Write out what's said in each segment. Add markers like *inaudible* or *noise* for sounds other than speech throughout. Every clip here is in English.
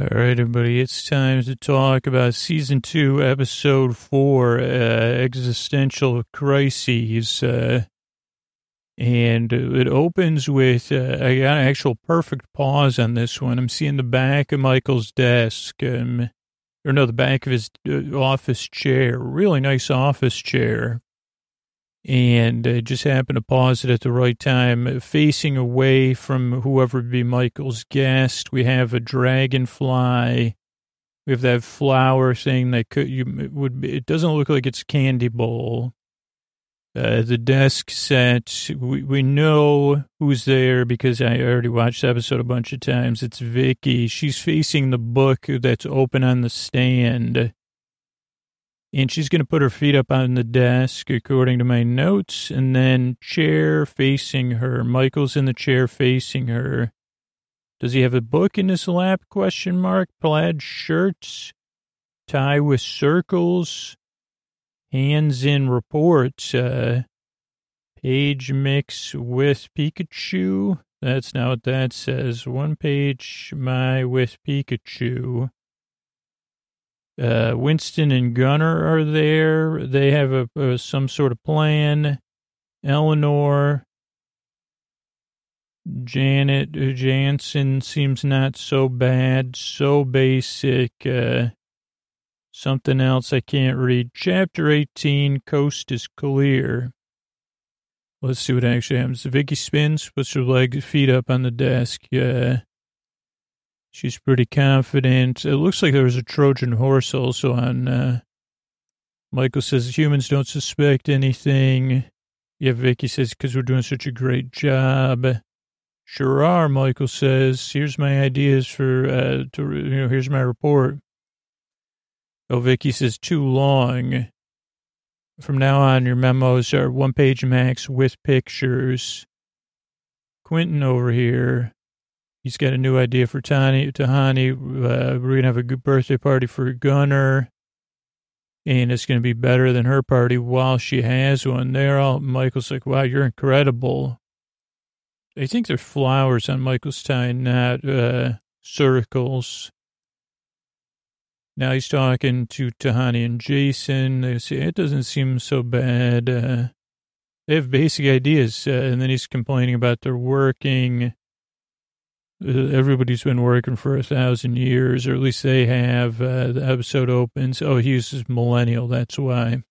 All right, everybody, it's time to talk about season two, episode four, uh, existential crises. Uh, and it opens with uh, I got an actual perfect pause on this one. I'm seeing the back of Michael's desk, um, or no, the back of his uh, office chair. Really nice office chair and I just happened to pause it at the right time, facing away from whoever would be Michael's guest. We have a dragonfly. We have that flower thing that could you would be, it doesn't look like it's candy bowl. Uh, the desk set. We we know who's there because I already watched the episode a bunch of times. It's Vicky. She's facing the book that's open on the stand and she's going to put her feet up on the desk according to my notes and then chair facing her. Michael's in the chair facing her. Does he have a book in his lap? Question mark. Plaid shirts. Tie with circles. Hands in reports. Uh page mix with pikachu. That's not what that says. One page my with pikachu uh, Winston and Gunner are there. They have a, a some sort of plan. Eleanor, Janet uh, Jansen seems not so bad, so basic. Uh, something else I can't read. Chapter 18, Coast is clear. Let's see what actually happens. Vicky spins, puts her legs, feet up on the desk. Uh, She's pretty confident. It looks like there was a Trojan horse also on. Uh, Michael says humans don't suspect anything. Yeah, Vicky says because we're doing such a great job. Sure are, Michael says. Here's my ideas for uh, to you know. Here's my report. Oh, Vicky says too long. From now on, your memos are one page max with pictures. Quentin over here He's got a new idea for Tani, Tahani. Uh, we're going to have a good birthday party for Gunner. And it's going to be better than her party while she has one. They're all, Michael's like, wow, you're incredible. I think there's flowers on Michael's tie, not uh, circles. Now he's talking to Tahani and Jason. They say, it doesn't seem so bad. Uh, they have basic ideas. Uh, and then he's complaining about their working everybody's been working for a thousand years, or at least they have. Uh, the episode opens. Oh, he uses millennial. That's why.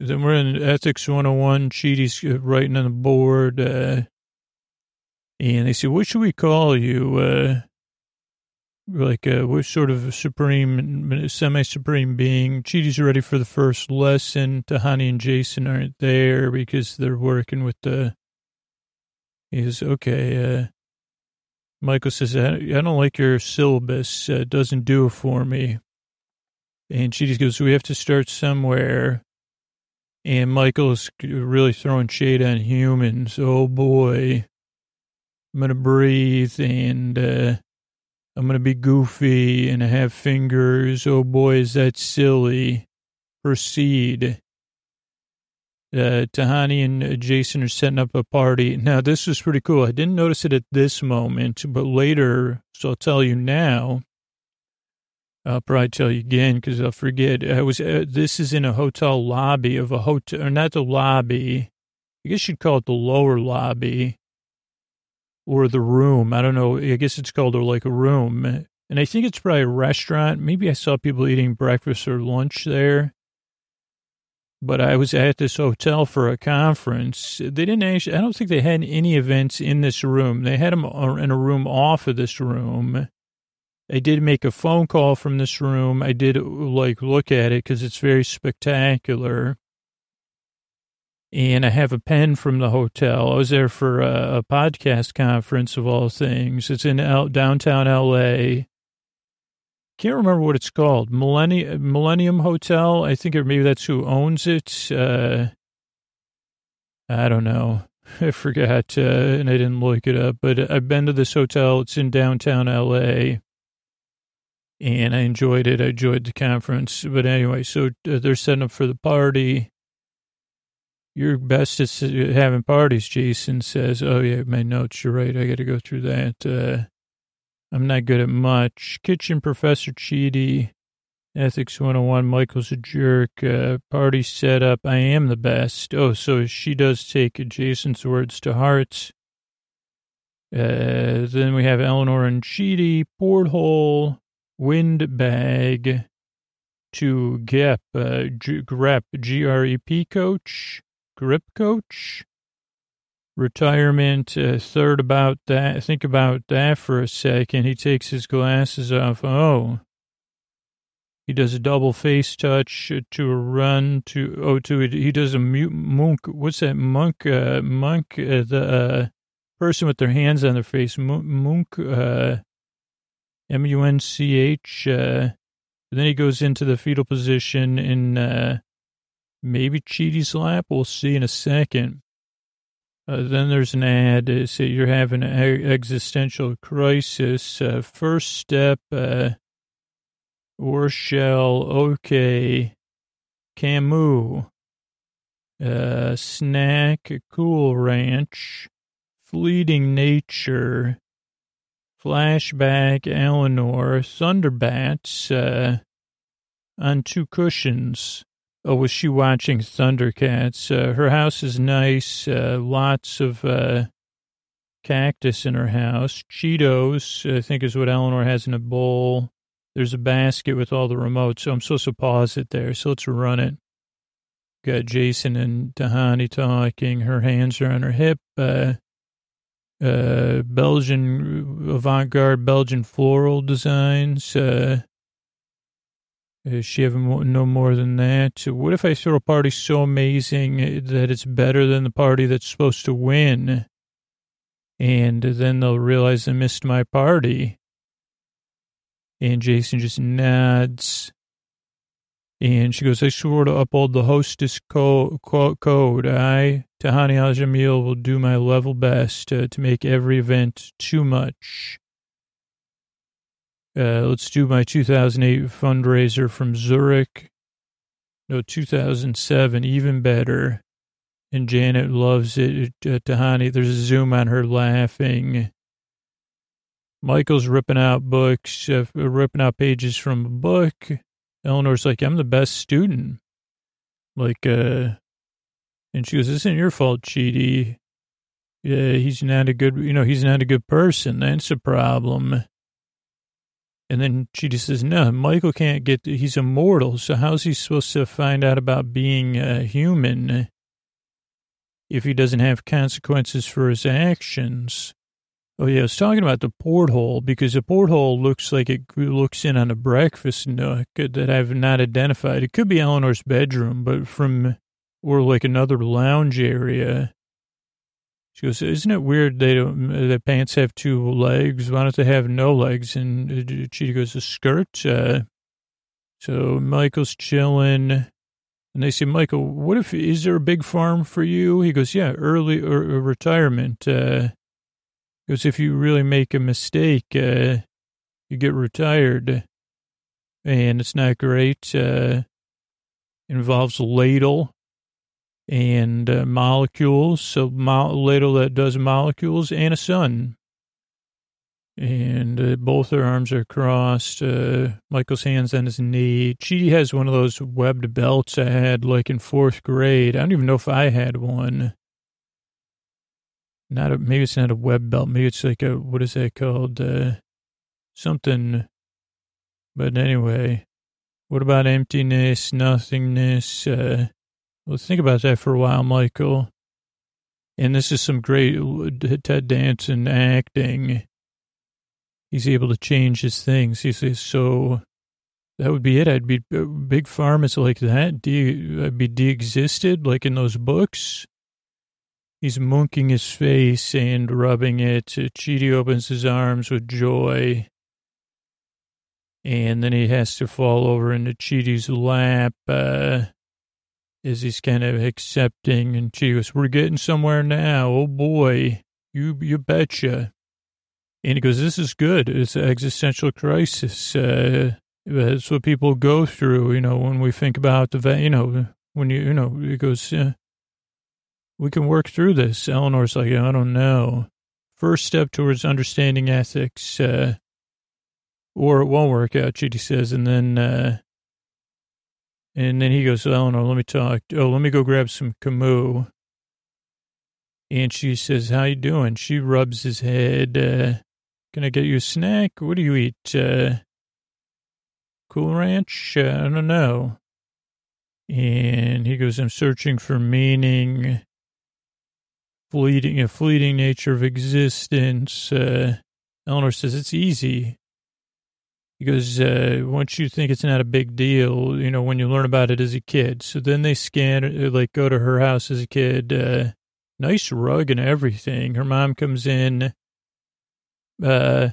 Then we're in Ethics 101. Chidi's uh, writing on the board. Uh, and they say, What should we call you? Uh, like, uh, what sort of supreme, semi supreme being? Chidi's ready for the first lesson. Tahani and Jason aren't there because they're working with the. He's okay. Michael says, I don't like your syllabus. Uh, it doesn't do it for me. And she just goes, we have to start somewhere. And Michael's really throwing shade on humans. Oh boy. I'm going to breathe and uh, I'm going to be goofy and I have fingers. Oh boy, is that silly. Proceed uh, Tahani and uh, Jason are setting up a party. Now, this was pretty cool. I didn't notice it at this moment, but later, so I'll tell you now. I'll probably tell you again because I'll forget. I was. Uh, this is in a hotel lobby of a hotel, or not the lobby. I guess you'd call it the lower lobby or the room. I don't know. I guess it's called like a room, and I think it's probably a restaurant. Maybe I saw people eating breakfast or lunch there but I was at this hotel for a conference. They didn't actually, I don't think they had any events in this room. They had them uh, in a room off of this room. I did make a phone call from this room. I did like look at it because it's very spectacular. And I have a pen from the hotel. I was there for a, a podcast conference of all things. It's in L, downtown LA can't remember what it's called. Millennium, Millennium Hotel. I think, or maybe that's who owns it. Uh, I don't know. *laughs* I forgot, uh, and I didn't look it up. But I've been to this hotel. It's in downtown L.A. And I enjoyed it. I enjoyed the conference. But anyway, so uh, they're setting up for the party. You're best at having parties, Jason says. Oh, yeah, my notes. You're right. I got to go through that. Uh, I'm not good at much. Kitchen Professor Chidi. Ethics 101. Michael's a jerk. Uh, party setup. I am the best. Oh, so she does take Jason's words to heart. Uh, then we have Eleanor and Chidi. Porthole. Windbag. To Gep. Uh, G- Grep. G-R-E-P coach. Grip coach retirement. Uh, third about that. Think about that for a second. He takes his glasses off. Oh, he does a double face touch to a run to oh to it. He does a mute monk. What's that monk? Uh, monk. Uh, the uh, person with their hands on their face. Monk. Uh, M U N C H. Uh, then he goes into the fetal position in uh, maybe Chidi's lap. We'll see in a second. Uh, then there's an ad. It says you're having an existential crisis. Uh, first step, uh, or shall, okay, Camus, uh, snack, cool ranch, fleeting nature, flashback, Eleanor, Thunderbats, uh, on two cushions. Oh, was she watching Thundercats? Uh, her house is nice. Uh, lots of uh, cactus in her house. Cheetos, I think, is what Eleanor has in a bowl. There's a basket with all the remotes, so I'm supposed to pause it there. So let's run it. Got Jason and Tahani talking. Her hands are on her hip. Uh, uh, Belgian avant-garde Belgian floral designs. Uh, is she have no more than that? What if I throw a party so amazing that it's better than the party that's supposed to win? And then they'll realize they missed my party. And Jason just nods. And she goes, I swore to uphold the hostess co- co- code. I, Tahani Al Jamil, will do my level best uh, to make every event too much. Uh, let's do my 2008 fundraiser from Zurich. No, 2007, even better. And Janet loves it. Uh, Tahani, there's a zoom on her laughing. Michael's ripping out books, uh, ripping out pages from a book. Eleanor's like, I'm the best student. Like, uh, and she goes, this isn't your fault, Chidi. Yeah, he's not a good, you know, he's not a good person. That's a problem. And then she just says, no, Michael can't get, he's immortal. So how's he supposed to find out about being a human if he doesn't have consequences for his actions? Oh yeah, I was talking about the porthole because the porthole looks like it looks in on a breakfast nook that I've not identified. It could be Eleanor's bedroom, but from, or like another lounge area. She goes, isn't it weird they don't, that pants have two legs? Why don't they have no legs? And uh, she goes, a skirt? Uh, so Michael's chilling. And they say, Michael, what if, is there a big farm for you? He goes, yeah, early or, or retirement. Uh, goes, if you really make a mistake, uh, you get retired. And it's not great. Uh, involves ladle and uh, molecules. So mo- that does molecules and a sun. And uh, both their arms are crossed. Uh, Michael's hands on his knee. She has one of those webbed belts I had like in fourth grade. I don't even know if I had one. Not a, maybe it's not a web belt. Maybe it's like a, what is that called? Uh, something. But anyway, what about emptiness, nothingness? Uh, well, think about that for a while, Michael. And this is some great Ted Danson acting. He's able to change his things. He says, so that would be it. I'd be uh, big pharmas like that. De, I'd be de-existed like in those books. He's munking his face and rubbing it. Chidi opens his arms with joy. And then he has to fall over into Chidi's lap. Uh, is he's kind of accepting and she goes, we're getting somewhere now. Oh boy, you, you betcha. And he goes, this is good. It's an existential crisis. Uh, that's what people go through, you know, when we think about the, you know, when you, you know, he goes, uh, we can work through this. Eleanor's like, I don't know. First step towards understanding ethics, uh, or it won't work out, Chidi says. And then, uh, and then he goes, Eleanor, let me talk. Oh, let me go grab some Camus. And she says, how you doing? She rubs his head. Uh, can I get you a snack? What do you eat? Uh, cool Ranch? Uh, I don't know. And he goes, I'm searching for meaning, fleeting, a fleeting nature of existence. Uh, Eleanor says, it's easy. Goes, uh, once you think it's not a big deal, you know, when you learn about it as a kid. So then they scan, uh, like, go to her house as a kid. Uh, nice rug and everything. Her mom comes in. Uh,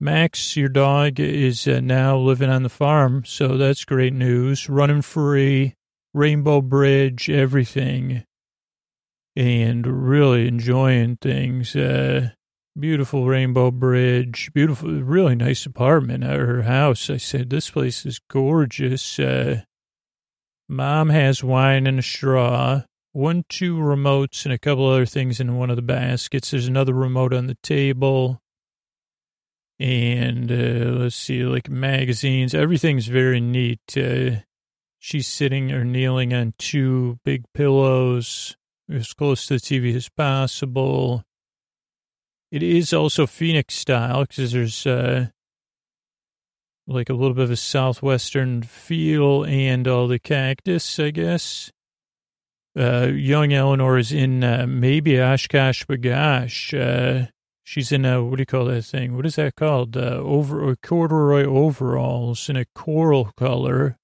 Max, your dog, is uh, now living on the farm, so that's great news. Running free, Rainbow Bridge, everything, and really enjoying things. Uh, beautiful Rainbow Bridge, beautiful, really nice apartment at her house. I said, this place is gorgeous. Uh, Mom has wine in a straw, one, two remotes, and a couple other things in one of the baskets. There's another remote on the table and uh, let's see, like magazines. Everything's very neat. Uh, she's sitting or kneeling on two big pillows as close to the TV as possible. It is also Phoenix style because there's uh, like a little bit of a southwestern feel and all the cactus, I guess. Uh, young Eleanor is in uh, maybe Oshkosh B'gosh. Uh, She's in a, what do you call that thing? What is that called? Uh, over, corduroy overalls in a coral color.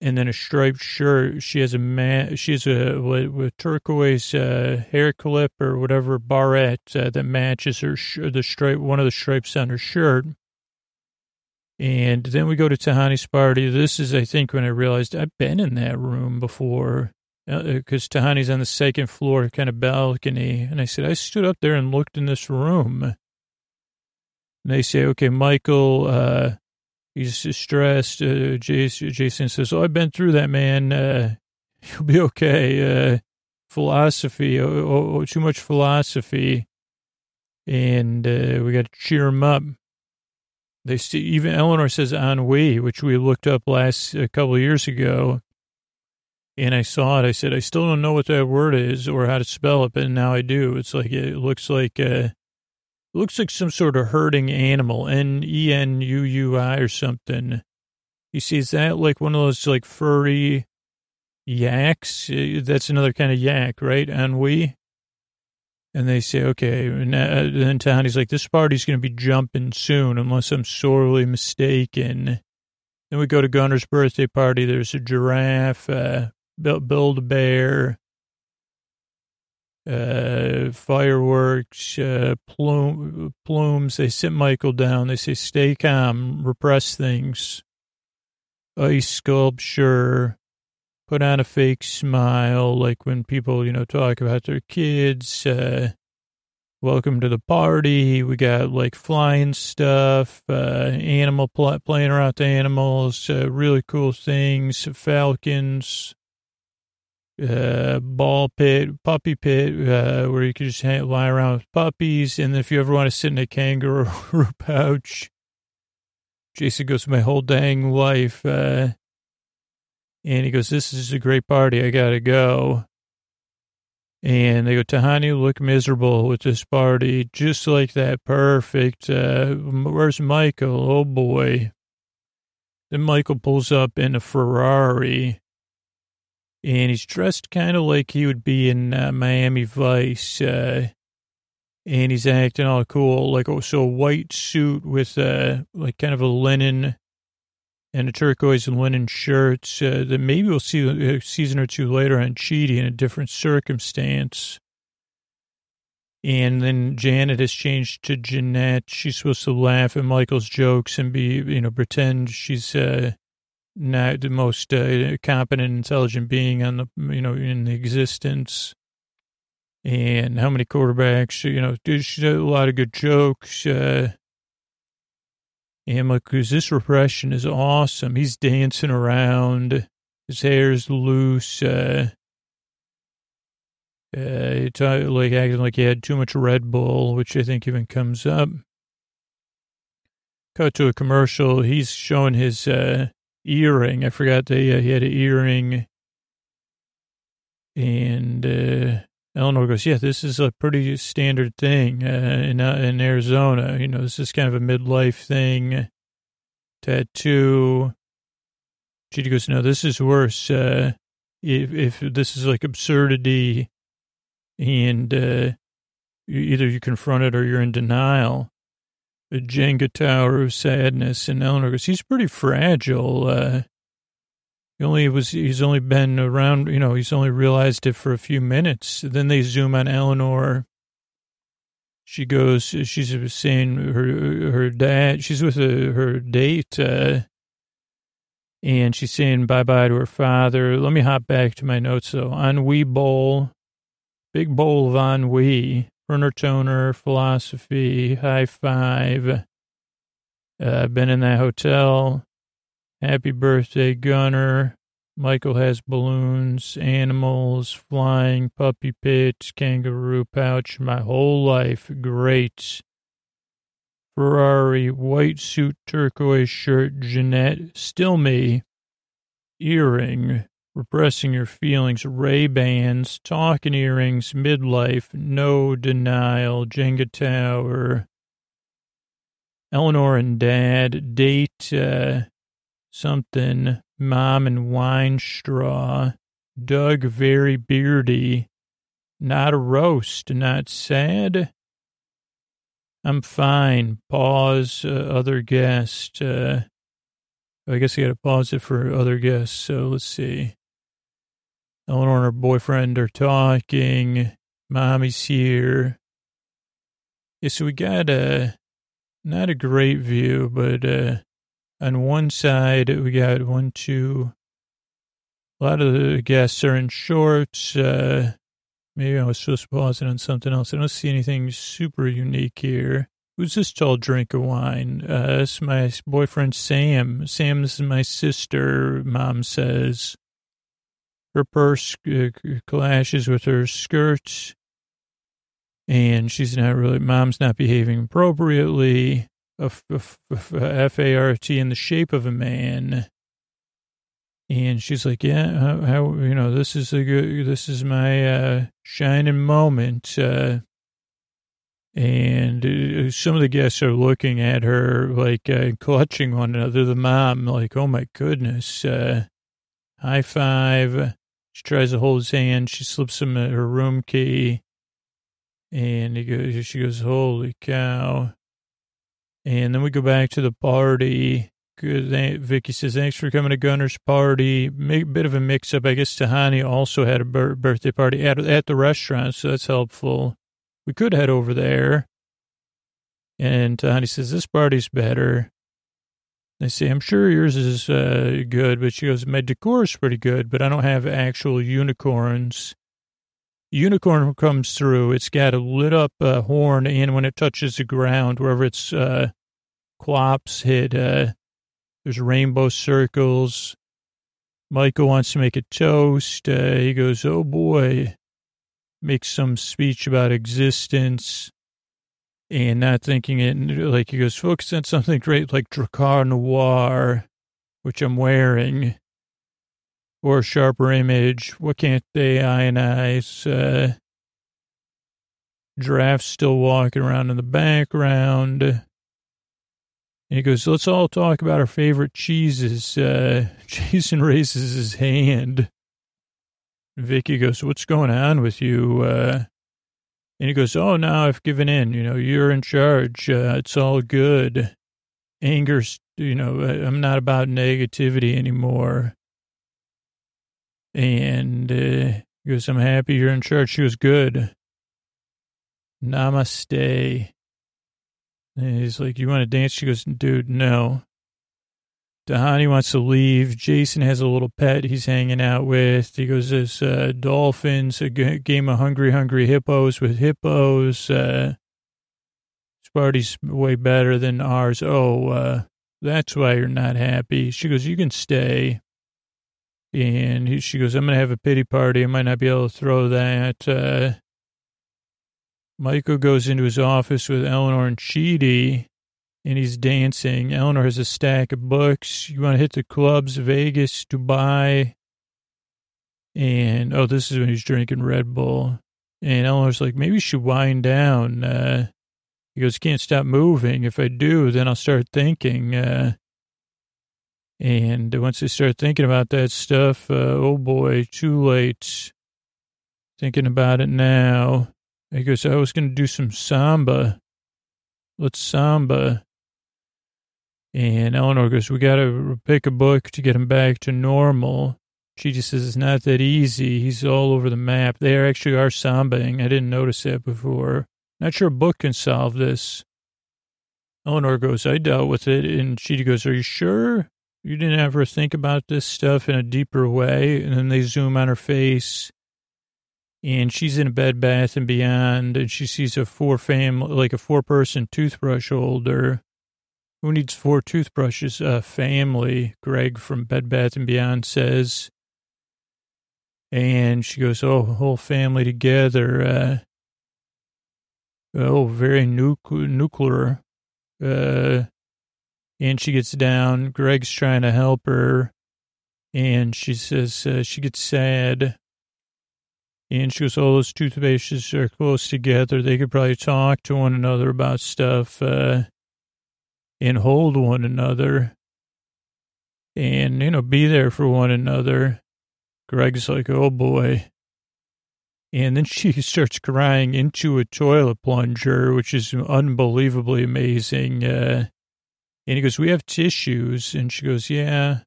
And then a striped shirt. She has a man, she has a with, with turquoise uh, hair clip or whatever barrette uh, that matches her, sh- the stripe, one of the stripes on her shirt. And then we go to Tahani's party. This is, I think, when I realized I've been in that room before because uh, Tahani's on the second floor kind of balcony. And I said, I stood up there and looked in this room. And they say, okay, Michael, uh, he's stressed. Uh, Jason, Jason says, oh, I've been through that, man. Uh, *laughs* you'll be okay. Uh, philosophy, oh, oh, oh, too much philosophy. And uh, we got to cheer him up. They see, even Eleanor says ennui, which we looked up last a couple of years ago and I saw it. I said, I still don't know what that word is or how to spell it, but now I do. It's like, it looks like, uh, looks like some sort of herding animal, N E N U U I or something. You see, is that like one of those like furry yaks? Uh, that's another kind of yak, right? Ennui. And they say, okay. And uh, then Tony's like, this party's going to be jumping soon, unless I'm sorely mistaken. Then we go to Gunner's birthday party. There's a giraffe. Uh, Build a Bear, uh, fireworks, uh, plume, plumes. They sit Michael down. They say, stay calm, repress things. Ice sculpture, put on a fake smile, like when people, you know, talk about their kids. Uh, welcome to the party. We got like flying stuff, uh, animal pl- playing around with animals, uh, really cool things, falcons uh, ball pit, puppy pit, uh, where you can just hang, lie around with puppies. And if you ever want to sit in a kangaroo *laughs* pouch, Jason goes, my whole dang life. Uh, and he goes, this is a great party. I got to go. And they go, Tahani, look miserable with this party. Just like that. Perfect. Uh, where's Michael? Oh boy. Then Michael pulls up in a Ferrari and he's dressed kind of like he would be in uh, Miami Vice. Uh, and he's acting all cool, like oh, so white suit with uh, like kind of a linen and a turquoise and linen shirts. Uh, that maybe we'll see a season or two later on Chidi in a different circumstance. And then Janet has changed to Jeanette. She's supposed to laugh at Michael's jokes and be, you know, pretend she's uh, not the most uh, competent, intelligent being on the, you know, in the existence. And how many quarterbacks, you know, there's a lot of good jokes. Uh, and like, this repression is awesome. He's dancing around. His hair's loose. Uh, uh, like acting like he had too much Red Bull, which I think even comes up cut to a commercial. He's showing his uh, earring. I forgot that uh, he had an earring. And uh, Eleanor goes, yeah, this is a pretty standard thing uh, in, uh, in Arizona. You know, this is kind of a midlife thing. Tattoo. Chidi goes, no, this is worse. Uh, if, if this is like absurdity and uh, either you confront it or you're in denial. A Jenga tower of sadness. And Eleanor goes, he's pretty fragile. Uh, he only was, he's only been around, you know, he's only realized it for a few minutes. Then they zoom on Eleanor. She goes, she's saying her, her dad, she's with a, her date, uh, and she's saying bye bye to her father. Let me hop back to my notes though. Ennui bowl, big bowl of ennui, burner toner, philosophy, high five. Uh, been in that hotel. Happy birthday, Gunner. Michael has balloons, animals, flying, puppy pits, kangaroo pouch, my whole life. Great. Ferrari, white suit, turquoise shirt, Jeanette, still me. Earring, repressing your feelings, Ray Bans, talking earrings, midlife, no denial, Jenga Tower, Eleanor and Dad, date, uh, something, Mom and wine straw, Doug very beardy, not a roast, not sad. I'm fine. Pause. Uh, other guest. Uh, I guess I got to pause it for other guests. So let's see. Eleanor and her boyfriend are talking. Mommy's here. Yeah, so we got a not a great view, but uh, on one side we got one, two. A lot of the guests are in shorts. Uh, Maybe I was supposed to pause it on something else. I don't see anything super unique here. Who's this tall drink of wine? Uh, it's my boyfriend Sam. Sam, this is my sister, mom says. Her purse uh, clashes with her skirt, and she's not really, mom's not behaving appropriately. F-A-R-T in the shape of a man. And she's like, yeah, how, how, you know, this is a good, this is my, uh, shining moment. Uh, and uh, some of the guests are looking at her like, uh, clutching one another. The mom, like, oh my goodness, uh, high five. She tries to hold his hand. She slips him her room key. And he goes, she goes, holy cow. And then we go back to the party Good. Vicky says, thanks for coming to Gunner's party. Make, a bit of a mix up. I guess Tahani also had a birthday party at, at the restaurant, so that's helpful. We could head over there. And Tahani says, this party's better. I say, I'm sure yours is uh, good, but she goes, my decor is pretty good, but I don't have actual unicorns. Unicorn comes through. It's got a lit up uh, horn, and when it touches the ground, wherever its uh, clops hit, uh, there's rainbow circles. Michael wants to make a toast. Uh, he goes, oh boy, makes some speech about existence and not thinking it like he goes, focus on something great like Drakkar Noir, which I'm wearing, or a sharper image. What can't they ionize? Uh, giraffes still walking around in the background. And he goes, let's all talk about our favorite cheeses. Uh, *laughs* Jason raises his hand. Vicky goes, what's going on with you? Uh, and he goes, oh, now I've given in. You know, you're in charge. Uh, it's all good. Anger's, you know, I'm not about negativity anymore. And uh, he goes, I'm happy you're in charge. She was good. Namaste. And he's like, you want to dance? She goes, dude, no. Tahani wants to leave. Jason has a little pet he's hanging out with. He goes, there's uh, dolphins, a g- game of Hungry Hungry Hippos with hippos. Uh, this way better than ours. Oh, uh, that's why you're not happy. She goes, you can stay. And he, she goes, I'm going to have a pity party. I might not be able to throw that. Uh, Michael goes into his office with Eleanor and Chidi, and he's dancing. Eleanor has a stack of books. You want to hit the clubs, Vegas, Dubai. And, oh, this is when he's drinking Red Bull. And Eleanor's like, maybe you should wind down. Uh, he goes, can't stop moving. If I do, then I'll start thinking. Uh, and once I start thinking about that stuff, uh, oh boy, too late. Thinking about it now. He goes, I was going to do some samba. Let's samba. And Eleanor goes, we got to pick a book to get him back to normal. She just says, it's not that easy. He's all over the map. They actually are sambaing. I didn't notice that before. Not sure a book can solve this. Eleanor goes, I dealt with it. And she goes, are you sure? You didn't ever think about this stuff in a deeper way? And then they zoom on her face and she's in a bed bath and beyond and she sees a four family like a four person toothbrush holder who needs four toothbrushes a family greg from bed bath and beyond says and she goes oh whole family together uh oh very nucle- nuclear uh and she gets down greg's trying to help her and she says uh, she gets sad and she goes, oh, those toothbrushes are close together. They could probably talk to one another about stuff uh, and hold one another and, you know, be there for one another. Greg's like, oh, boy. And then *laughs* she starts crying into a toilet plunger, which is unbelievably amazing. Uh, and he goes, we have tissues. And she goes, yeah.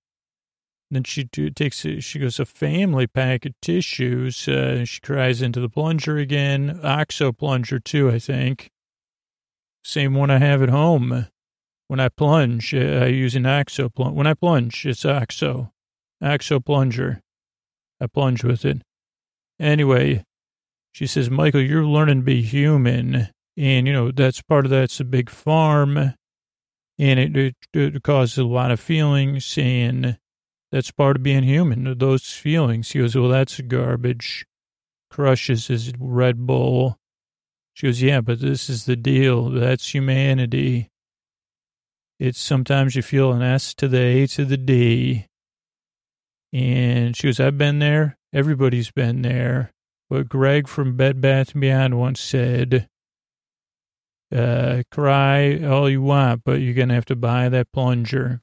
Then she takes, a, she goes, a family pack of tissues. Uh, she cries into the plunger again. OXO plunger, too, I think. Same one I have at home. When I plunge, I use an OXO plunge. When I plunge, it's OXO. axo plunger. I plunge with it. Anyway, she says, Michael, you're learning to be human. And, you know, that's part of that's a big farm. And it, it, it causes a lot of feelings. And that's part of being human, those feelings. He goes, well, that's garbage. Crushes his Red Bull. She goes, yeah, but this is the deal. That's humanity. It's sometimes you feel an S to the A to the D. And she goes, I've been there. Everybody's been there. But Greg from Bed Bath & Beyond once said, uh, cry all you want, but you're going to have to buy that plunger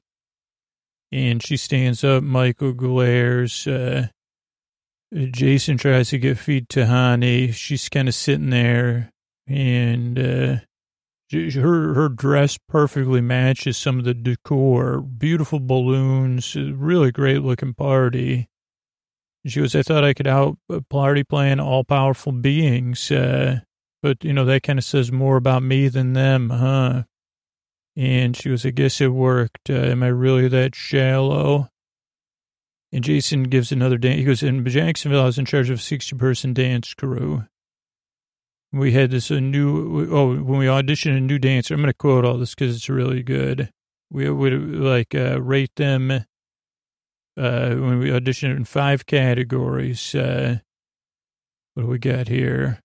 and she stands up. Michael glares. Uh, Jason tries to get feet to Hani. She's kind of sitting there, and uh, her her dress perfectly matches some of the decor. Beautiful balloons, really great looking party. She goes, I thought I could out uh, party plan all powerful beings, uh, but you know that kind of says more about me than them, huh? And she goes, I guess it worked. Uh, am I really that shallow? And Jason gives another dance. He goes, in Jacksonville, I was in charge of a 60 person dance crew. We had this a new, oh, when we auditioned a new dancer, I'm going to quote all this because it's really good. We would like uh, rate them uh, when we auditioned in five categories. Uh, what do we got here?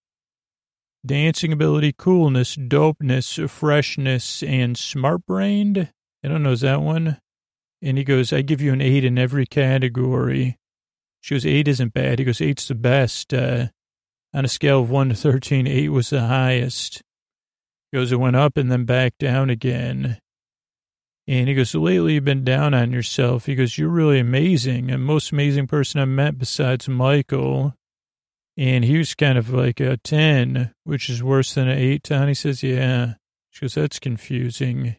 dancing ability, coolness, dopeness, freshness, and smart brained. I don't know, is that one? And he goes, I give you an eight in every category. She goes, eight isn't bad. He goes, eight's the best. Uh, on a scale of one to 13, eight was the highest. He goes, it went up and then back down again. And he goes, so lately you've been down on yourself. He goes, you're really amazing. And most amazing person I've met besides Michael. And he was kind of like a 10, which is worse than an 8 ton. He says, yeah. She goes, that's confusing.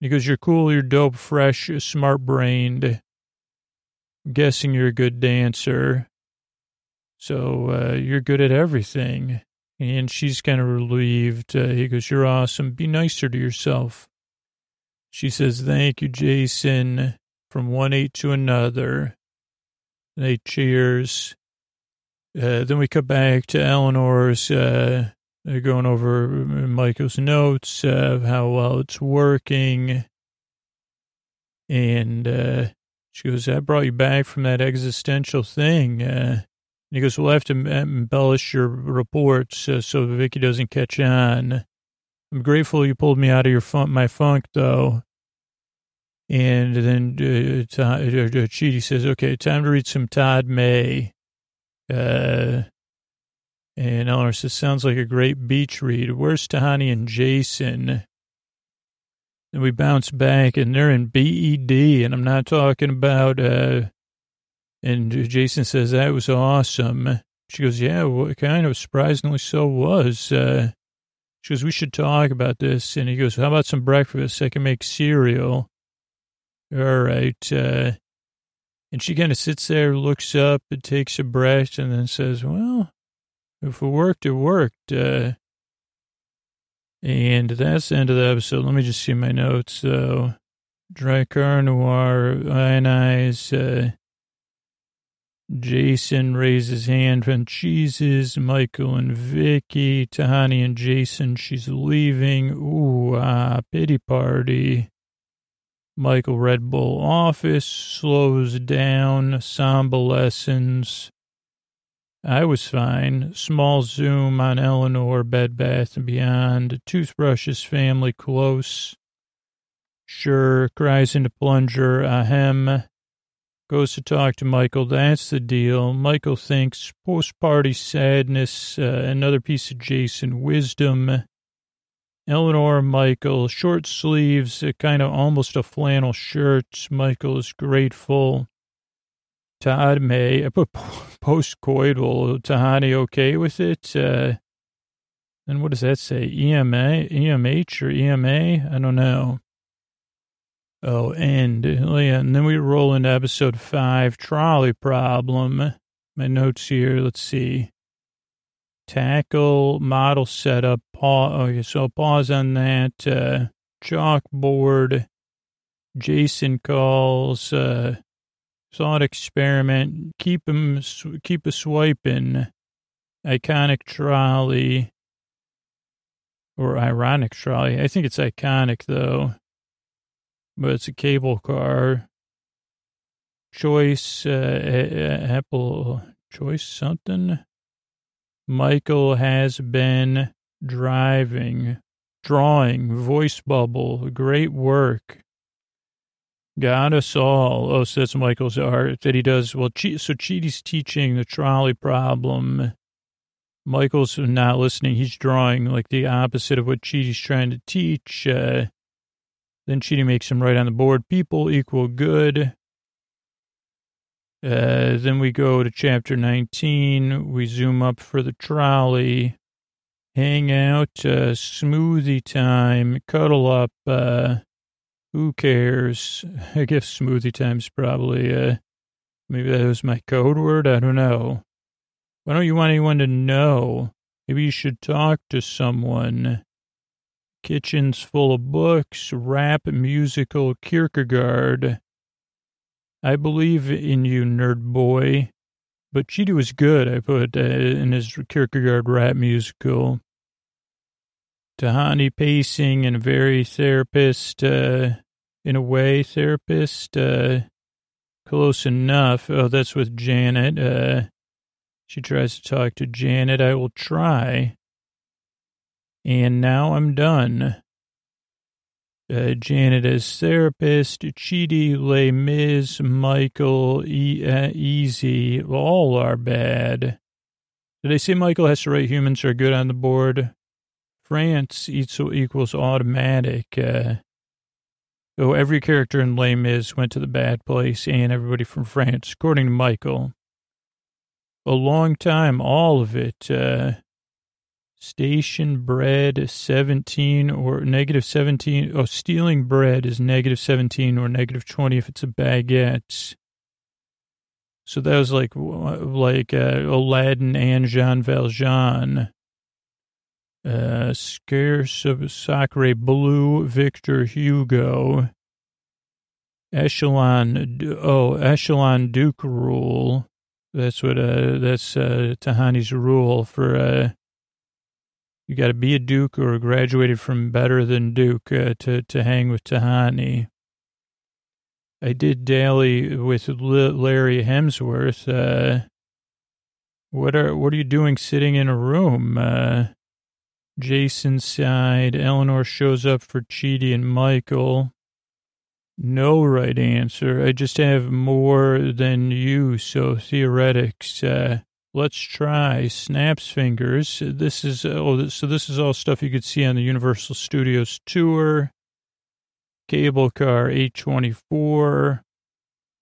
He goes, you're cool, you're dope, fresh, smart brained. Guessing you're a good dancer. So uh, you're good at everything. And she's kind of relieved. Uh, he goes, you're awesome. Be nicer to yourself. She says, thank you, Jason. From one eight to another. They cheers. Uh, then we cut back to Eleanor's, uh, going over Michael's notes of how well it's working. And uh, she goes, I brought you back from that existential thing. And he goes, we'll have to embellish your reports uh, so Vicky doesn't catch on. I'm grateful you pulled me out of your funk, my funk, though. And then uh, Todd, uh, Chidi says, okay, time to read some Todd May. Uh, and Eleanor says, sounds like a great beach read. Where's Tahani and Jason? And we bounce back, and they're in BED, and I'm not talking about, uh, and Jason says, that was awesome. She goes, yeah, well, kind of surprisingly so was. Uh, she goes, we should talk about this. And he goes, how about some breakfast? I can make cereal. All right. Uh, and she kind of sits there, looks up, and takes a breath, and then says, Well, if it worked, it worked. Uh, and that's the end of the episode. Let me just see my notes. So, Drakkar Noir, Ionize, uh, Jason raises hand from cheeses, Michael and Vicky, Tahani and Jason, she's leaving. Ooh, ah, pity party. Michael Red Bull office slows down, Samba lessons. I was fine. Small zoom on Eleanor, Bed Bath and Beyond. Toothbrushes family close. Sure, cries into plunger. Ahem. Goes to talk to Michael. That's the deal. Michael thinks post-party sadness. Uh, another piece of Jason wisdom. Eleanor Michael, short sleeves, a kind of almost a flannel shirt. Michael is grateful. Todd May, *laughs* I put post-coital. Tahani okay with it? Uh, and what does that say? EMA, EMH or EMA? I don't know. Oh, and, oh yeah, and then we roll into episode five, trolley problem. My notes here, let's see tackle model setup. Pause. Okay, so pause on that. Uh, chalkboard. Jason calls. Uh, thought experiment. Keep him. Keep a swiping. Iconic trolley. Or ironic trolley. I think it's iconic though. But it's a cable car. Choice. Uh, Apple. Choice something. Michael has been driving, drawing, voice bubble, great work. Got us all. Oh, so that's Michael's art that he does. Well, so Chidi's teaching the trolley problem. Michael's not listening. He's drawing like the opposite of what Chidi's trying to teach. Uh, then Chidi makes him write on the board. People equal good. Uh, then we go to chapter 19. We zoom up for the trolley. Hang out, uh, smoothie time, cuddle up. Uh, who cares? *laughs* I guess smoothie time's probably, uh, maybe that was my code word. I don't know. Why don't you want anyone to know? Maybe you should talk to someone. Kitchen's full of books, rap, musical, Kierkegaard. I believe in you, nerd boy. But Chidi was good, I put uh, in his Kierkegaard rap musical. Tahani pacing and very therapist, uh, in a way, therapist, uh, close enough. Oh, that's with Janet. Uh, she tries to talk to Janet. I will try. And now I'm done uh, Janet as therapist, Chidi, Les Mis, Michael, e- uh, Easy, all are bad. Did I say Michael has to write humans are good on the board? France equals automatic. Uh, oh, every character in Les Mis went to the bad place and everybody from France, according to Michael. A long time, all of it. Uh, Station bread 17 or negative 17. Oh, stealing bread is negative 17 or negative 20 if it's a baguette. So that was like like uh, Aladdin and Jean Valjean. Uh, scarce of Sacre Blue, Victor Hugo. Echelon, oh, Echelon Duke rule. That's what, uh, that's, uh, Tahani's rule for, uh, you got to be a Duke or graduated from better than Duke uh, to, to hang with Tahani. I did daily with Larry Hemsworth. Uh, what are what are you doing sitting in a room? Uh, Jason's side. Eleanor shows up for Chidi and Michael. No right answer. I just have more than you, so theoretics. Uh, let's try. Snaps fingers. This is, oh, so this is all stuff you could see on the Universal Studios tour. Cable car 824.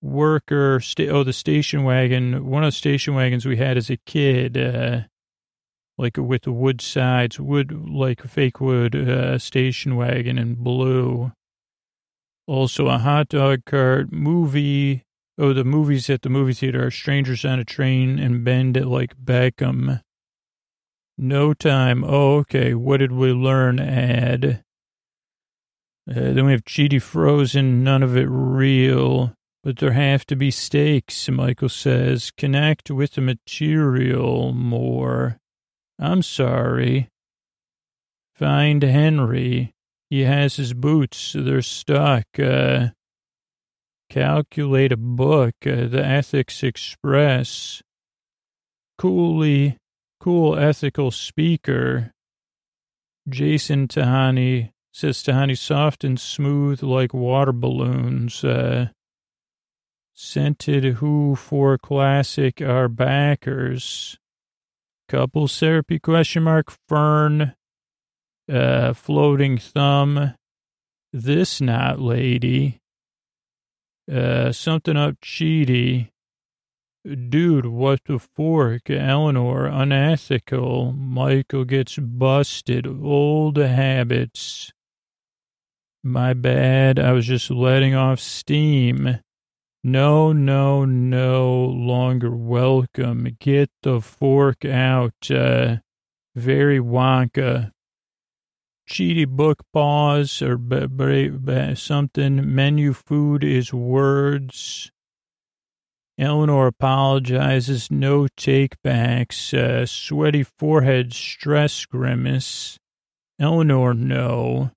Worker, sta- oh, the station wagon. One of the station wagons we had as a kid, uh, like with the wood sides, wood, like fake wood, uh, station wagon in blue also a hot dog cart, movie. Oh, the movies at the movie theater are Strangers on a Train and Bend It Like Beckham. No time. Oh, okay. What did we learn, Ad? Uh, then we have Chidi Frozen, none of it real. But there have to be stakes, Michael says. Connect with the material more. I'm sorry. Find Henry. He has his boots. They're stuck. Uh, calculate a book. Uh, the Ethics Express. Coolly, cool ethical speaker. Jason Tahani says Tahani soft and smooth like water balloons. Uh, scented who for classic are backers. Couple therapy question mark Fern uh, floating thumb, this not lady, uh, something up cheaty. Dude, what the fork? Eleanor, unethical. Michael gets busted. Old habits. My bad. I was just letting off steam. No, no, no longer welcome. Get the fork out. Uh, very Wonka. Cheaty book pause or b- b- b- something. Menu food is words. Eleanor apologizes. No takebacks. Uh, sweaty forehead. Stress grimace. Eleanor, no.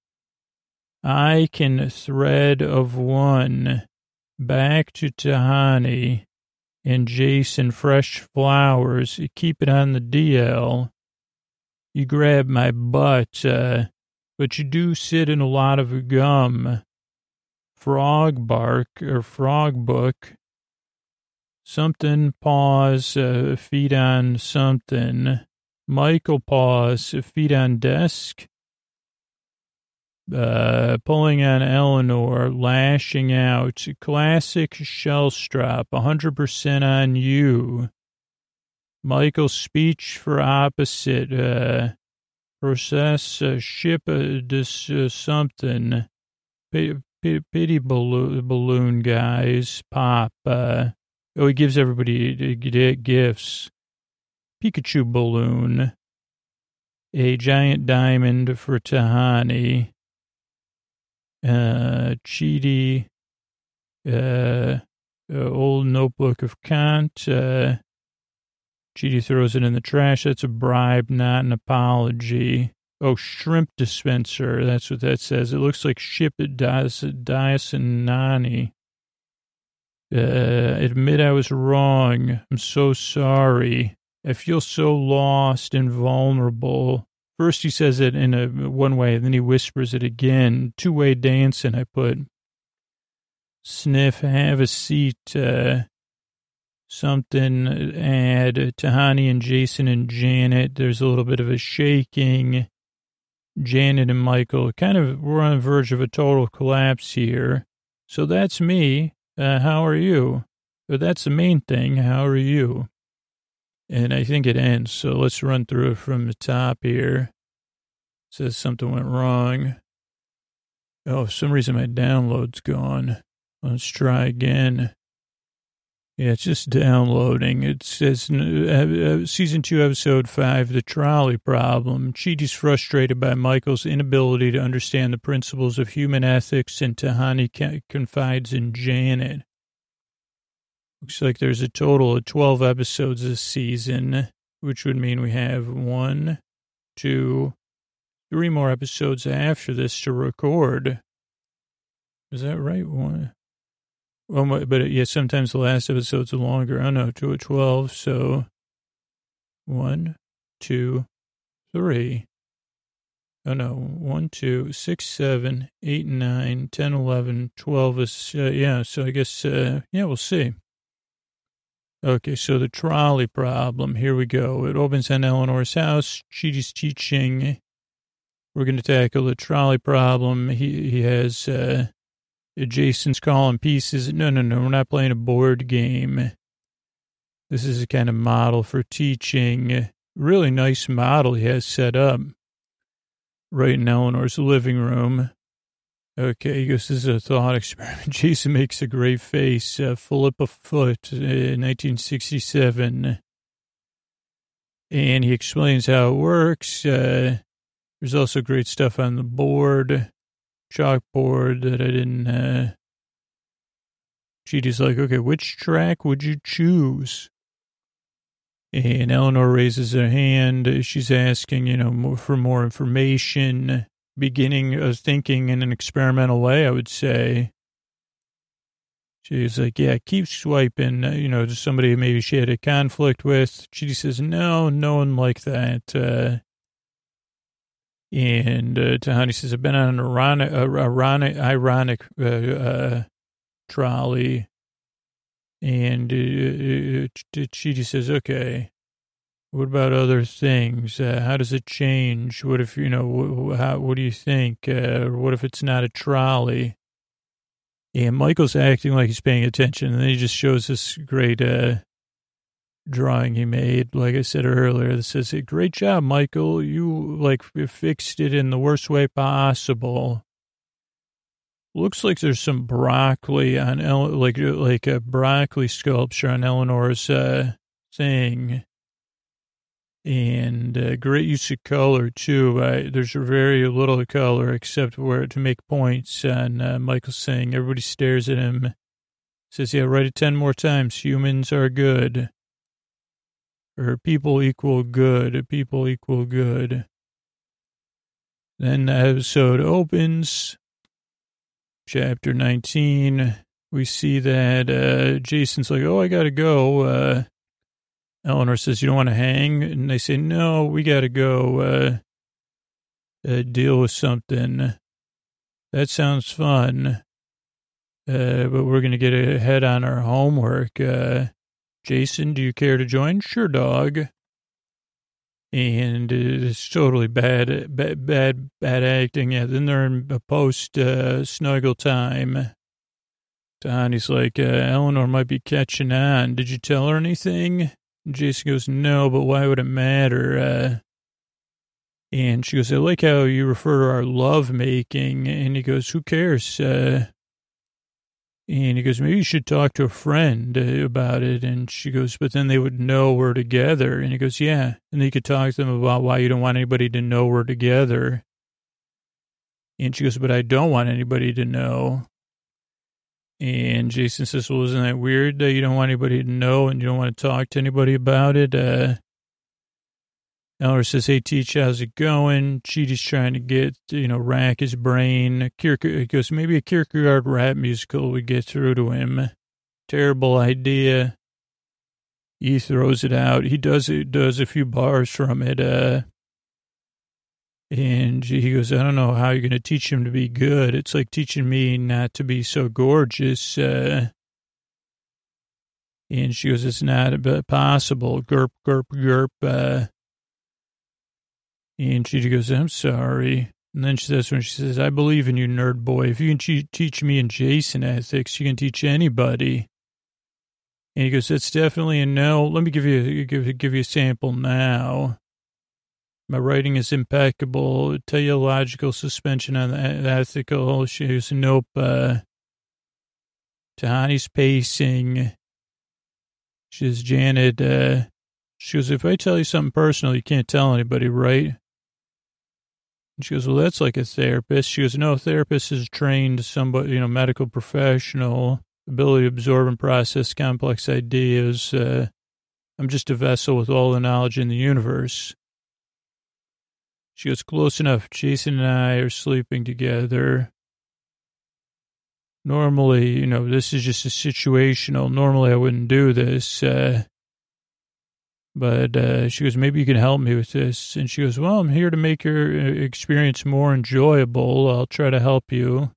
I can thread of one. Back to Tahani and Jason fresh flowers. Keep it on the DL. You grab my butt. Uh, but you do sit in a lot of gum. Frog bark or frog book. Something paws, uh, feet on something. Michael pause, feet on desk. Uh, pulling on Eleanor, lashing out. Classic Shellstrop, 100% on you. Michael's speech for opposite. Uh, process uh, ship uh, this uh, something. P- p- pity balloon, balloon guys pop uh, oh he gives everybody gifts. Pikachu balloon. A giant diamond for tahani. Uh uh, uh old notebook of kant uh throws it in the trash. That's a bribe, not an apology. Oh, shrimp dispenser. That's what that says. It looks like ship Diasanani. Uh, admit I was wrong. I'm so sorry. I feel so lost and vulnerable. First he says it in a one way, then he whispers it again. Two way dancing, I put. Sniff, have a seat. Uh, something add Tahani and Jason and Janet. There's a little bit of a shaking. Janet and Michael kind of we're on the verge of a total collapse here. So that's me. Uh, how are you? But that's the main thing. How are you? And I think it ends. So let's run through it from the top here. It says something went wrong. Oh, for some reason my download's gone. Let's try again. Yeah, it's just downloading. It says uh, uh, season two, episode five, the trolley problem. Chidi's frustrated by Michael's inability to understand the principles of human ethics, and Tahani confides in Janet. Looks like there's a total of 12 episodes this season, which would mean we have one, two, three more episodes after this to record. Is that right? One, well, but yeah, sometimes the last episodes longer. I don't know, two at 12. So one, two, three. Oh no, one, two, six, seven, eight, nine, ten, eleven, twelve is, uh, yeah, so I guess, uh, yeah, we'll see. Okay, so the trolley problem, here we go. It opens on Eleanor's house. Chidi's teaching. We're going to tackle the trolley problem. He, he has, uh, Jason's calling pieces. No, no, no, we're not playing a board game. This is a kind of model for teaching. Really nice model he has set up right in Eleanor's living room. Okay, he goes, this is a thought experiment. *laughs* Jason makes a great face. Uh, Philippa Foot, uh, 1967. And he explains how it works. Uh, there's also great stuff on the board, chalkboard that I didn't. Uh... Chidi's like, okay, which track would you choose? And Eleanor raises her hand. She's asking, you know, for more information, beginning of thinking in an experimental way, I would say. She's like, yeah, keep swiping, uh, you know, to somebody maybe she had a conflict with. She says, no, no one like that. Uh, and uh, Tahani says, I've been on an ironic, uh, ironic, ironic uh, uh, trolley and uh, uh, Chidi says, okay, what about other things? Uh, how does it change? What if, you know, how, what do you think? Uh, what if it's not a trolley? And Michael's acting like he's paying attention, and then he just shows this great uh, drawing he made. Like I said earlier, that says, a "Great job, Michael. You like fixed it in the worst way possible." Looks like there's some broccoli on El- like like a broccoli sculpture on Eleanor's uh, thing, and uh, great use of color too. There's very little color except where to make points. And uh, Michael's saying everybody stares at him. Says, "Yeah, write it ten more times. Humans are good, or people equal good. People equal good." Then the episode opens chapter 19, we see that uh, Jason's like, oh, I got to go. Uh, Eleanor says, you don't want to hang? And they say, no, we got to go uh, uh, deal with something. That sounds fun. Uh, but we're going to get ahead on our homework. Uh, Jason, do you care to join? Sure, dog and it's totally bad, bad, bad, bad acting. Yeah, then they're in a post uh, snuggle time. Tahani's like, uh, Eleanor might be catching on. Did you tell her anything? And Jason goes, no, but why would it matter? Uh, and she goes, I like how you refer to our love making. And he goes, who cares? Uh, and he goes, maybe you should talk to a friend uh, about it. And she goes, but then they would know we're together. And he goes, yeah. And he could talk to them about why you don't want anybody to know we're together. And she goes, but I don't want anybody to know. And Jason says, well, isn't that weird that you don't want anybody to know and you don't want to talk to anybody about it? Uh, Eleanor says, hey, Teach, how's it going? Chidi's trying to get, you know, rack his brain. Kierkegaard, he goes, maybe a Kierkegaard rap musical would get through to him. Terrible idea. He throws it out. He does it, does a few bars from it. Uh, and he goes, I don't know how you're going to teach him to be good. It's like teaching me not to be so gorgeous. Uh, and she goes, it's not possible. Gerp, gerp, gerp. Uh, and she goes, I'm sorry. And then she says, when she says, I believe in you, nerd boy. If you can teach me and Jason ethics, you can teach anybody. And he goes, that's definitely a no. Let me give you, give, give you a sample now. My writing is impeccable. Teleological suspension on the ethical. She goes, nope. Uh, Tahani's pacing. She says, Janet, uh, she goes, if I tell you something personal, you can't tell anybody, right? She goes, well, that's like a therapist. She goes, no, therapist is trained somebody, you know, medical professional, ability to absorb and process complex ideas. Uh, I'm just a vessel with all the knowledge in the universe. She goes, close enough. Jason and I are sleeping together. Normally, you know, this is just a situational. Normally, I wouldn't do this. Uh, But uh, she goes, maybe you can help me with this. And she goes, well, I'm here to make your uh, experience more enjoyable. I'll try to help you.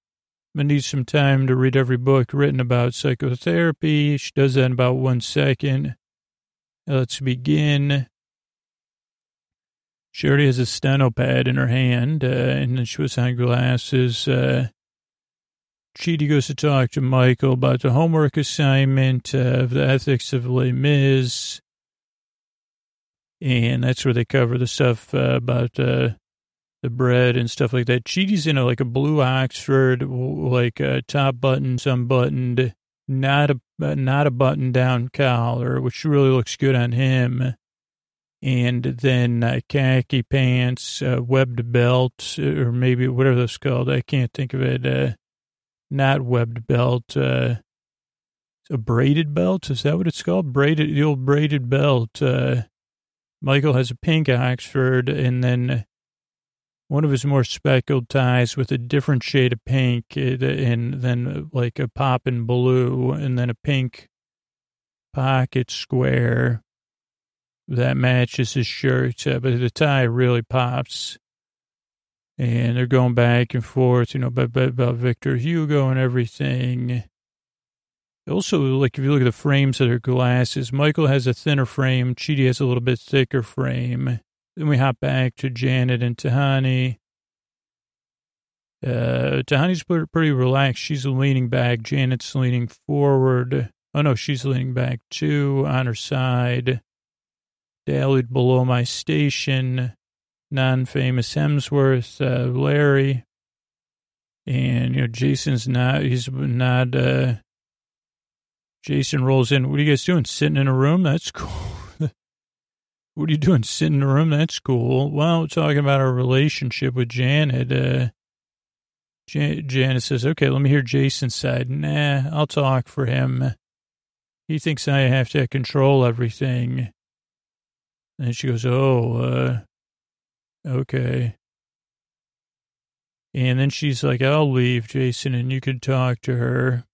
I need some time to read every book written about psychotherapy. She does that in about one second. Let's begin. She already has a steno pad in her hand, uh, and then she was on glasses. Uh, Chidi goes to talk to Michael about the homework assignment of the ethics of Les Mis. And that's where they cover the stuff uh, about uh, the bread and stuff like that. Chidi's in a, like a blue Oxford, like a top button, unbuttoned, not a not a button down collar, which really looks good on him. And then uh, khaki pants, uh, webbed belt, or maybe whatever that's called. I can't think of it. Uh, not webbed belt, uh, a braided belt. Is that what it's called? Braided, the old braided belt. Uh, Michael has a pink Oxford and then one of his more speckled ties with a different shade of pink and then like a pop in blue and then a pink pocket square that matches his shirt. Uh, but the tie really pops and they're going back and forth, you know, about, about Victor Hugo and everything. Also, like if you look at the frames of their glasses, Michael has a thinner frame, Chidi has a little bit thicker frame. Then we hop back to Janet and Tahani. Uh, Tahani's pretty relaxed. She's leaning back. Janet's leaning forward. Oh no, she's leaning back too on her side. Dallied below my station non-famous Hemsworth, uh, Larry, and, you know, Jason's not, he's not, uh, Jason rolls in. What are you guys doing? Sitting in a room? That's cool. *laughs* what are you doing? Sitting in a room? That's cool. Well, talking about our relationship with Janet, uh, Jan- Janet says, okay, let me hear Jason's side. Nah, I'll talk for him. He thinks I have to control everything. And she goes, oh, uh, Okay. And then she's like, I'll leave, Jason, and you can talk to her.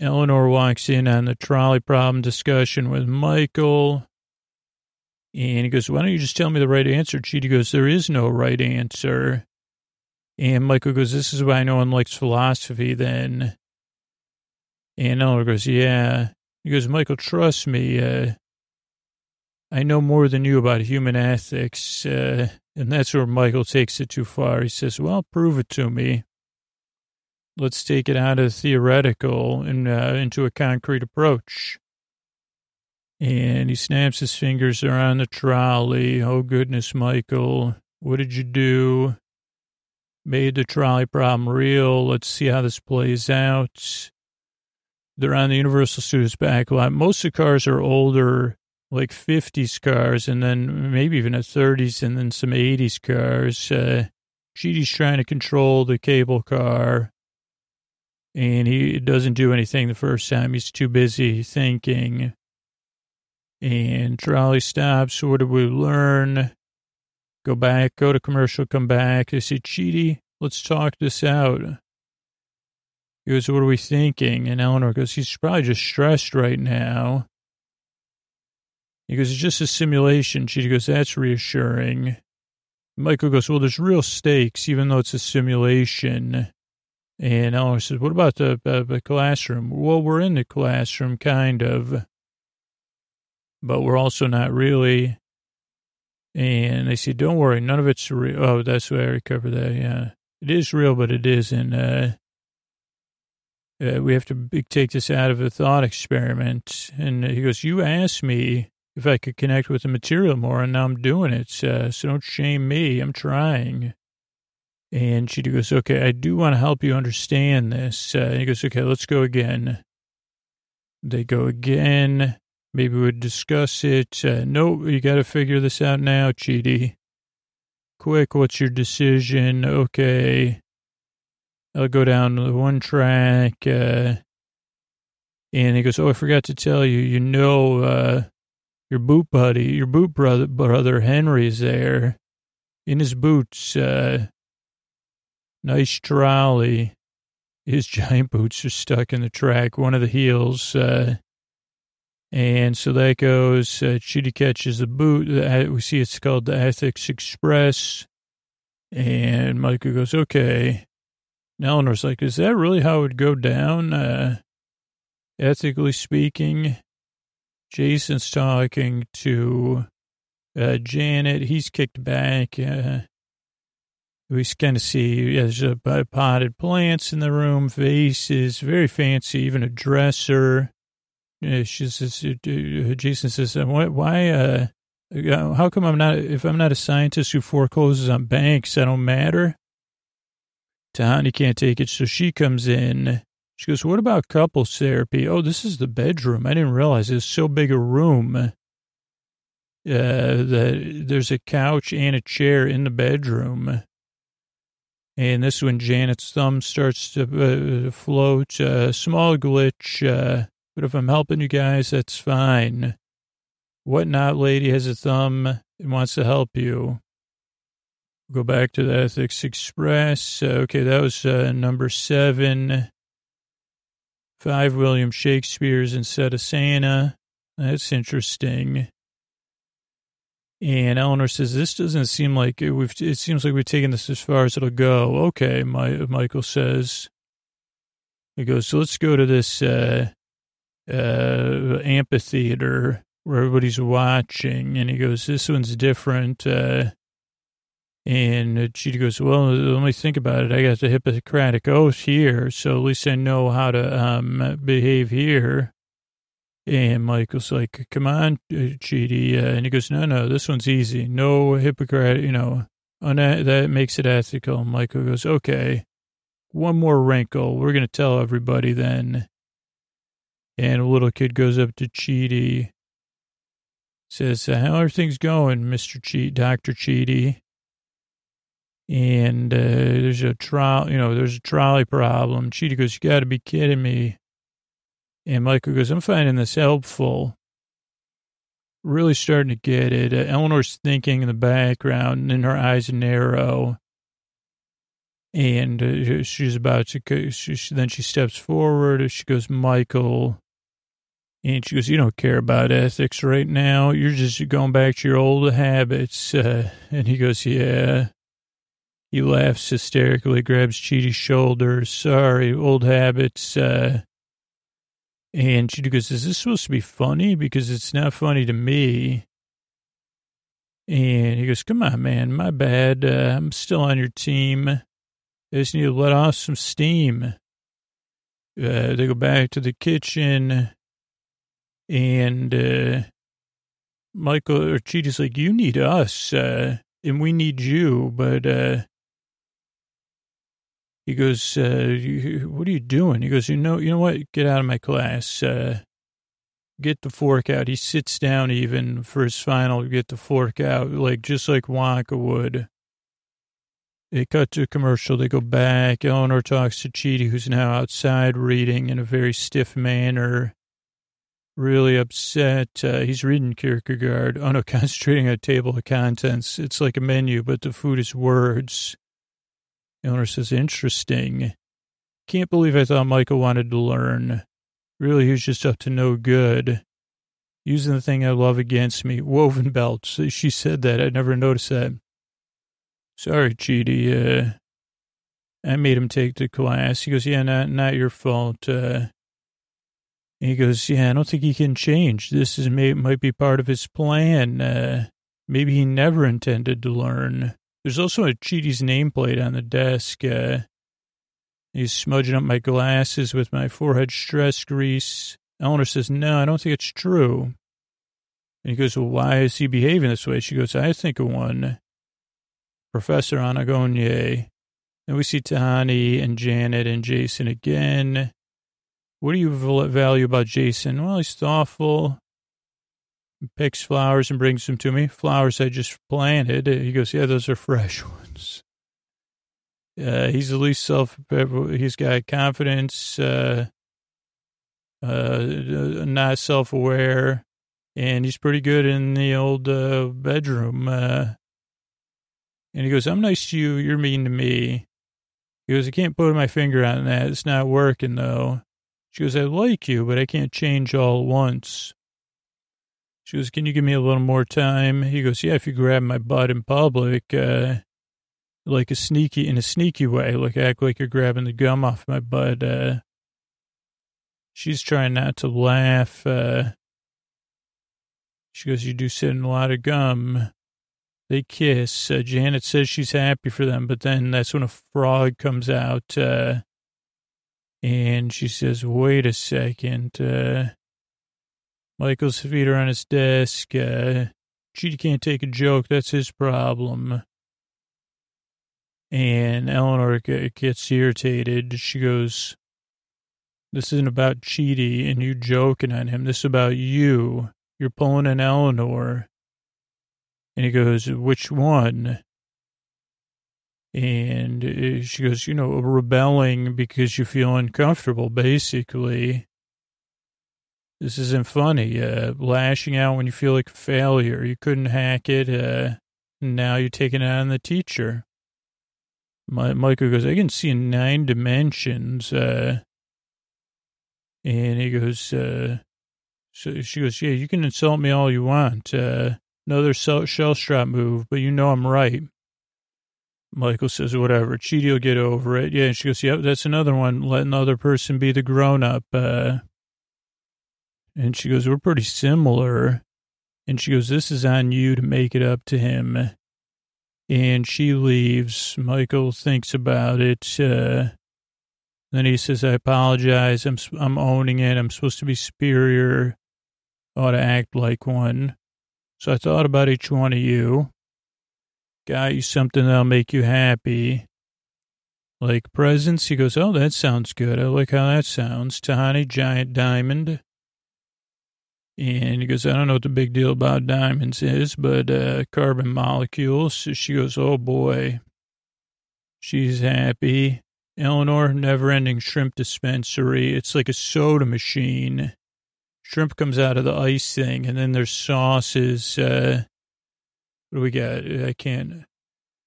Eleanor walks in on the trolley problem discussion with Michael. And he goes, Why don't you just tell me the right answer? Chidi goes, There is no right answer. And Michael goes, This is why no one likes philosophy then. And Eleanor goes, Yeah. He goes, Michael, trust me. Uh, I know more than you about human ethics. Uh, and that's where Michael takes it too far. He says, well, prove it to me. Let's take it out of theoretical and uh, into a concrete approach. And he snaps his fingers around the trolley. Oh, goodness, Michael. What did you do? Made the trolley problem real. Let's see how this plays out. They're on the Universal Studios back lot. Most of the cars are older like 50s cars and then maybe even a 30s and then some 80s cars. Uh, Chidi's trying to control the cable car and he doesn't do anything the first time. He's too busy thinking. And trolley stops. What did we learn? Go back, go to commercial, come back. I say, Chidi, let's talk this out. He goes, what are we thinking? And Eleanor goes, he's probably just stressed right now. He goes, it's just a simulation. She goes, that's reassuring. Michael goes, well, there's real stakes, even though it's a simulation. And Eleanor says, what about the, uh, the classroom? Well, we're in the classroom, kind of, but we're also not really. And they say, don't worry, none of it's real. Oh, that's why I recovered that. Yeah. It is real, but it isn't. Uh, uh, we have to take this out of a thought experiment. And he goes, you asked me if I could connect with the material more, and now I'm doing it. Uh, so don't shame me. I'm trying. And she goes, okay, I do want to help you understand this. Uh, he goes, okay, let's go again. They go again. Maybe we'd discuss it. Uh, no, you got to figure this out now, Chidi. Quick, what's your decision? Okay. I'll go down the one track. Uh, and he goes, oh, I forgot to tell you, you know, uh, your boot buddy, your boot brother, brother Henry's there in his boots. Uh, nice trolley. His *laughs* giant boots are stuck in the track, one of the heels. Uh, And so that goes, uh, Chidi catches the boot. Uh, we see it's called the Ethics Express. And Michael goes, okay. And Eleanor's like, is that really how it would go down? Uh, ethically speaking, Jason's talking to uh, Janet. He's kicked back. Uh, we kind of see there's a potted plants in the room, vases, very fancy, even a dresser. Uh, she says, uh, uh, Jason says, why, uh, how come I'm not, if I'm not a scientist who forecloses on banks, I don't matter? Tahani can't take it, so she comes in. She goes, what about couples therapy? Oh, this is the bedroom. I didn't realize it's so big a room. Uh, that there's a couch and a chair in the bedroom. And this when Janet's thumb starts to uh, float. Uh, small glitch, uh, but if I'm helping you guys, that's fine. Whatnot lady has a thumb and wants to help you. Go back to the Ethics Express. Uh, okay, that was uh, number seven. Five William Shakespeare's instead of Santa. That's interesting. And Eleanor says, this doesn't seem like it, we've, it seems like we've taken this as far as it'll go. Okay, my, Michael says. He goes, so let's go to this, uh, uh, amphitheater where everybody's watching. And he goes, this one's different. Uh, and she goes, well, let me think about it. I got the Hippocratic oath here, so at least I know how to um, behave here. And Michael's like, come on, uh, Chidi. Uh, and he goes, no, no, this one's easy. No Hippocratic, you know, that makes it ethical. And Michael goes, okay, one more wrinkle. We're going to tell everybody then. And a little kid goes up to Chidi, says, how are things going, Mr. Cheat, Dr. Chidi? And uh, there's a trolley, you know, there's a trolley problem. Chidi goes, you got to be kidding me. And Michael goes, I'm finding this helpful. Really starting to get it. Uh, Eleanor's thinking in the background, and her eyes narrow. And uh, she's about to, she, then she steps forward. She goes, Michael. And she goes, You don't care about ethics right now. You're just going back to your old habits. Uh, *laughs* and he goes, Yeah. He laughs hysterically, grabs Chidi's shoulders. Sorry, old habits. Uh, and she goes, Is this supposed to be funny? Because it's not funny to me. And he goes, Come on, man, my bad. Uh, I'm still on your team. I just need to let off some steam. Uh, they go back to the kitchen, and uh, Michael or Chidi's like, You need us, uh, and we need you, but uh, he goes, uh, what are you doing? He goes, you know, you know what? Get out of my class. Uh, get the fork out. He sits down even for his final, get the fork out, like, just like Wonka would. They cut to a commercial. They go back. Eleanor talks to Chidi, who's now outside reading in a very stiff manner. Really upset. Uh, he's reading Kierkegaard. *laughs* Oh no, concentrating on a table of contents. It's like a menu, but the food is words. Eleanor says, interesting. Can't believe I thought Michael wanted to learn. Really, he was just up to no good. Using the thing I love against me. Woven belts. She said that. I never noticed that. Sorry, Chidi. Uh, I made him take the class. He goes, yeah, not, not your fault. Uh, he goes, yeah, I don't think he can change. This is may, might be part of his plan. Uh, maybe he never intended to learn. There's also a Chidi's nameplate on the desk. Uh, he's smudging up my glasses with my forehead stress grease. Eleanor says, no, I don't think it's true. And he goes, well, why is he behaving this way? She goes, I think of one. Professor Anagonye. And we see Tahani and Janet and Jason again. What do you value about Jason? Well, he's thoughtful picks flowers and brings them to me. Flowers I just planted. He goes, yeah, those are fresh ones. Uh, he's the least self, he's got confidence, uh, uh, not self-aware, and he's pretty good in the old, uh, bedroom. Uh, and he goes, I'm nice to you. You're mean to me. He goes, I can't put my finger on that. It's not working though. She goes, I like you, but I can't change all at once. She goes, can you give me a little more time? He goes, yeah, if you grab my butt in public, uh, like a sneaky, in a sneaky way, like act like you're grabbing the gum off my butt. Uh, she's trying not to laugh. Uh, she goes, you do sit in a lot of gum. They kiss. Uh, Janet says she's happy for them, but then that's when a frog comes out, uh, and she says, wait a second, uh, Michael's feet are on his desk. Uh, can't take a joke. That's his problem. And Eleanor gets irritated. She goes, This isn't about Chidi and you joking on him. This is about you. You're pulling an Eleanor. And he goes, Which one? And uh, she goes, You know, rebelling because you feel uncomfortable, basically. This isn't funny. Uh, lashing out when you feel like a failure. You couldn't hack it. Uh, now you're taking it on the teacher. My, Michael goes, I can see in nine dimensions. Uh, and he goes, uh, so she goes, yeah, you can insult me all you want. Uh, another Shellstrop move, but you know I'm right. Michael says, whatever. Chidi will get over it. Yeah. And she goes, yep, that's another one. Let another person be the grown up. Uh, and she goes, We're pretty similar. And she goes, This is on you to make it up to him. And she leaves. Michael thinks about it. Uh, then he says, I apologize. I'm, I'm owning it. I'm supposed to be superior. ought to act like one. So I thought about each one of you. Got you something that'll make you happy. Like presents. He goes, Oh, that sounds good. I like how that sounds. Tahani Giant Diamond. And he goes, I don't know what the big deal about diamonds is, but uh, carbon molecules. She goes, oh boy. She's happy. Eleanor, never ending shrimp dispensary. It's like a soda machine. Shrimp comes out of the ice thing, and then there's sauces. Uh, what do we got? I can't.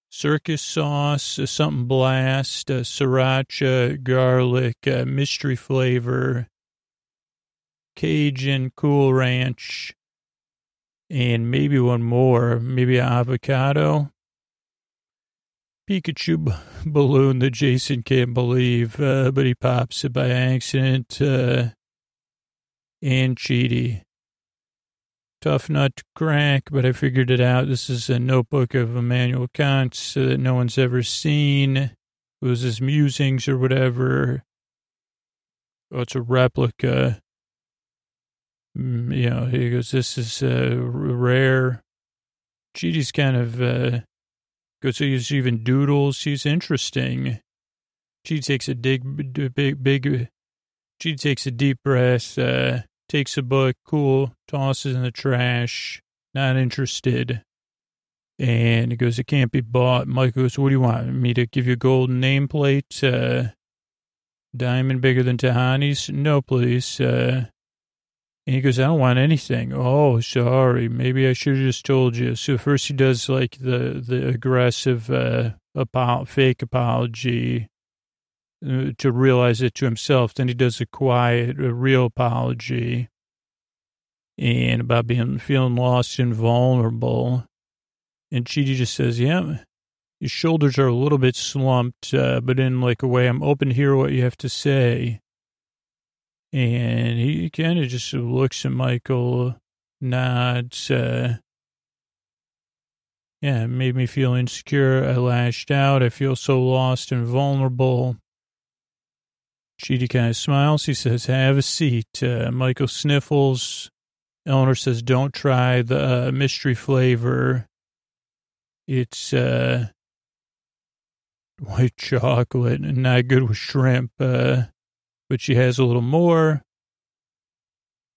Circus sauce, uh, something blast, uh, sriracha, garlic, uh, mystery flavor, Cajun Cool Ranch, and maybe one more, maybe avocado. Pikachu balloon that Jason can't believe, uh, but he pops it by accident. Uh, and Chidi. Tough nut to crack, but I figured it out. This is a notebook of Immanuel Kant so that no one's ever seen. It was his musings or whatever. Oh, it's a replica. Mm, you know, he goes, this is uh, rare. Chidi's kind of, uh, goes, he's even doodles. He's interesting. Chidi takes a big, big, big, Chidi takes a deep breath, uh, takes a book, cool, tosses in the trash, not interested. And he goes, it can't be bought. Mike goes, what do you want? Me to give you a golden nameplate? Uh, diamond bigger than Tahani's? No, please. Uh, and he goes, I don't want anything. Oh, sorry. Maybe I should have just told you. So first he does like the, the aggressive, uh, apo- fake apology uh, to realize it to himself. Then he does a quiet, a real apology and about being, feeling lost and vulnerable. And Chidi just says, yeah, his shoulders are a little bit slumped, uh, but in like a way, I'm open to hear what you have to say. And he kind of just looks at Michael, nods. Uh, yeah, it made me feel insecure. I lashed out. I feel so lost and vulnerable. Chidi kind of smiles. He says, have a seat. Uh, Michael sniffles. Eleanor says, don't try the uh, mystery flavor. It's uh, white chocolate and not good with shrimp. Uh, but she has a little more.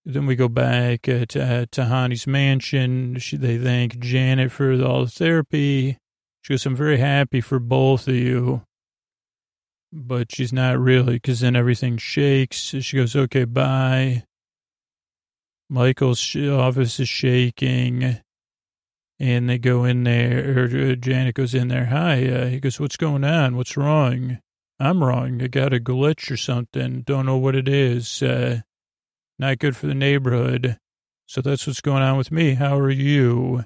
Then we go back uh, to uh, Tahani's mansion. She, they thank Janet for all the therapy. She goes, I'm very happy for both of you. But she's not really, because then everything shakes. She goes, okay, bye. Michael's office is shaking. And they go in there, or uh, Janet goes in there. Hi. Uh, he goes, what's going on? What's wrong? I'm wrong. I got a glitch or something. Don't know what it is. Uh, not good for the neighborhood. So that's what's going on with me. How are you?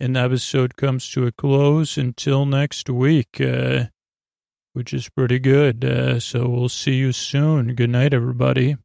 And the episode comes to a close until next week, uh, which is pretty good. Uh, so we'll see you soon. Good night, everybody.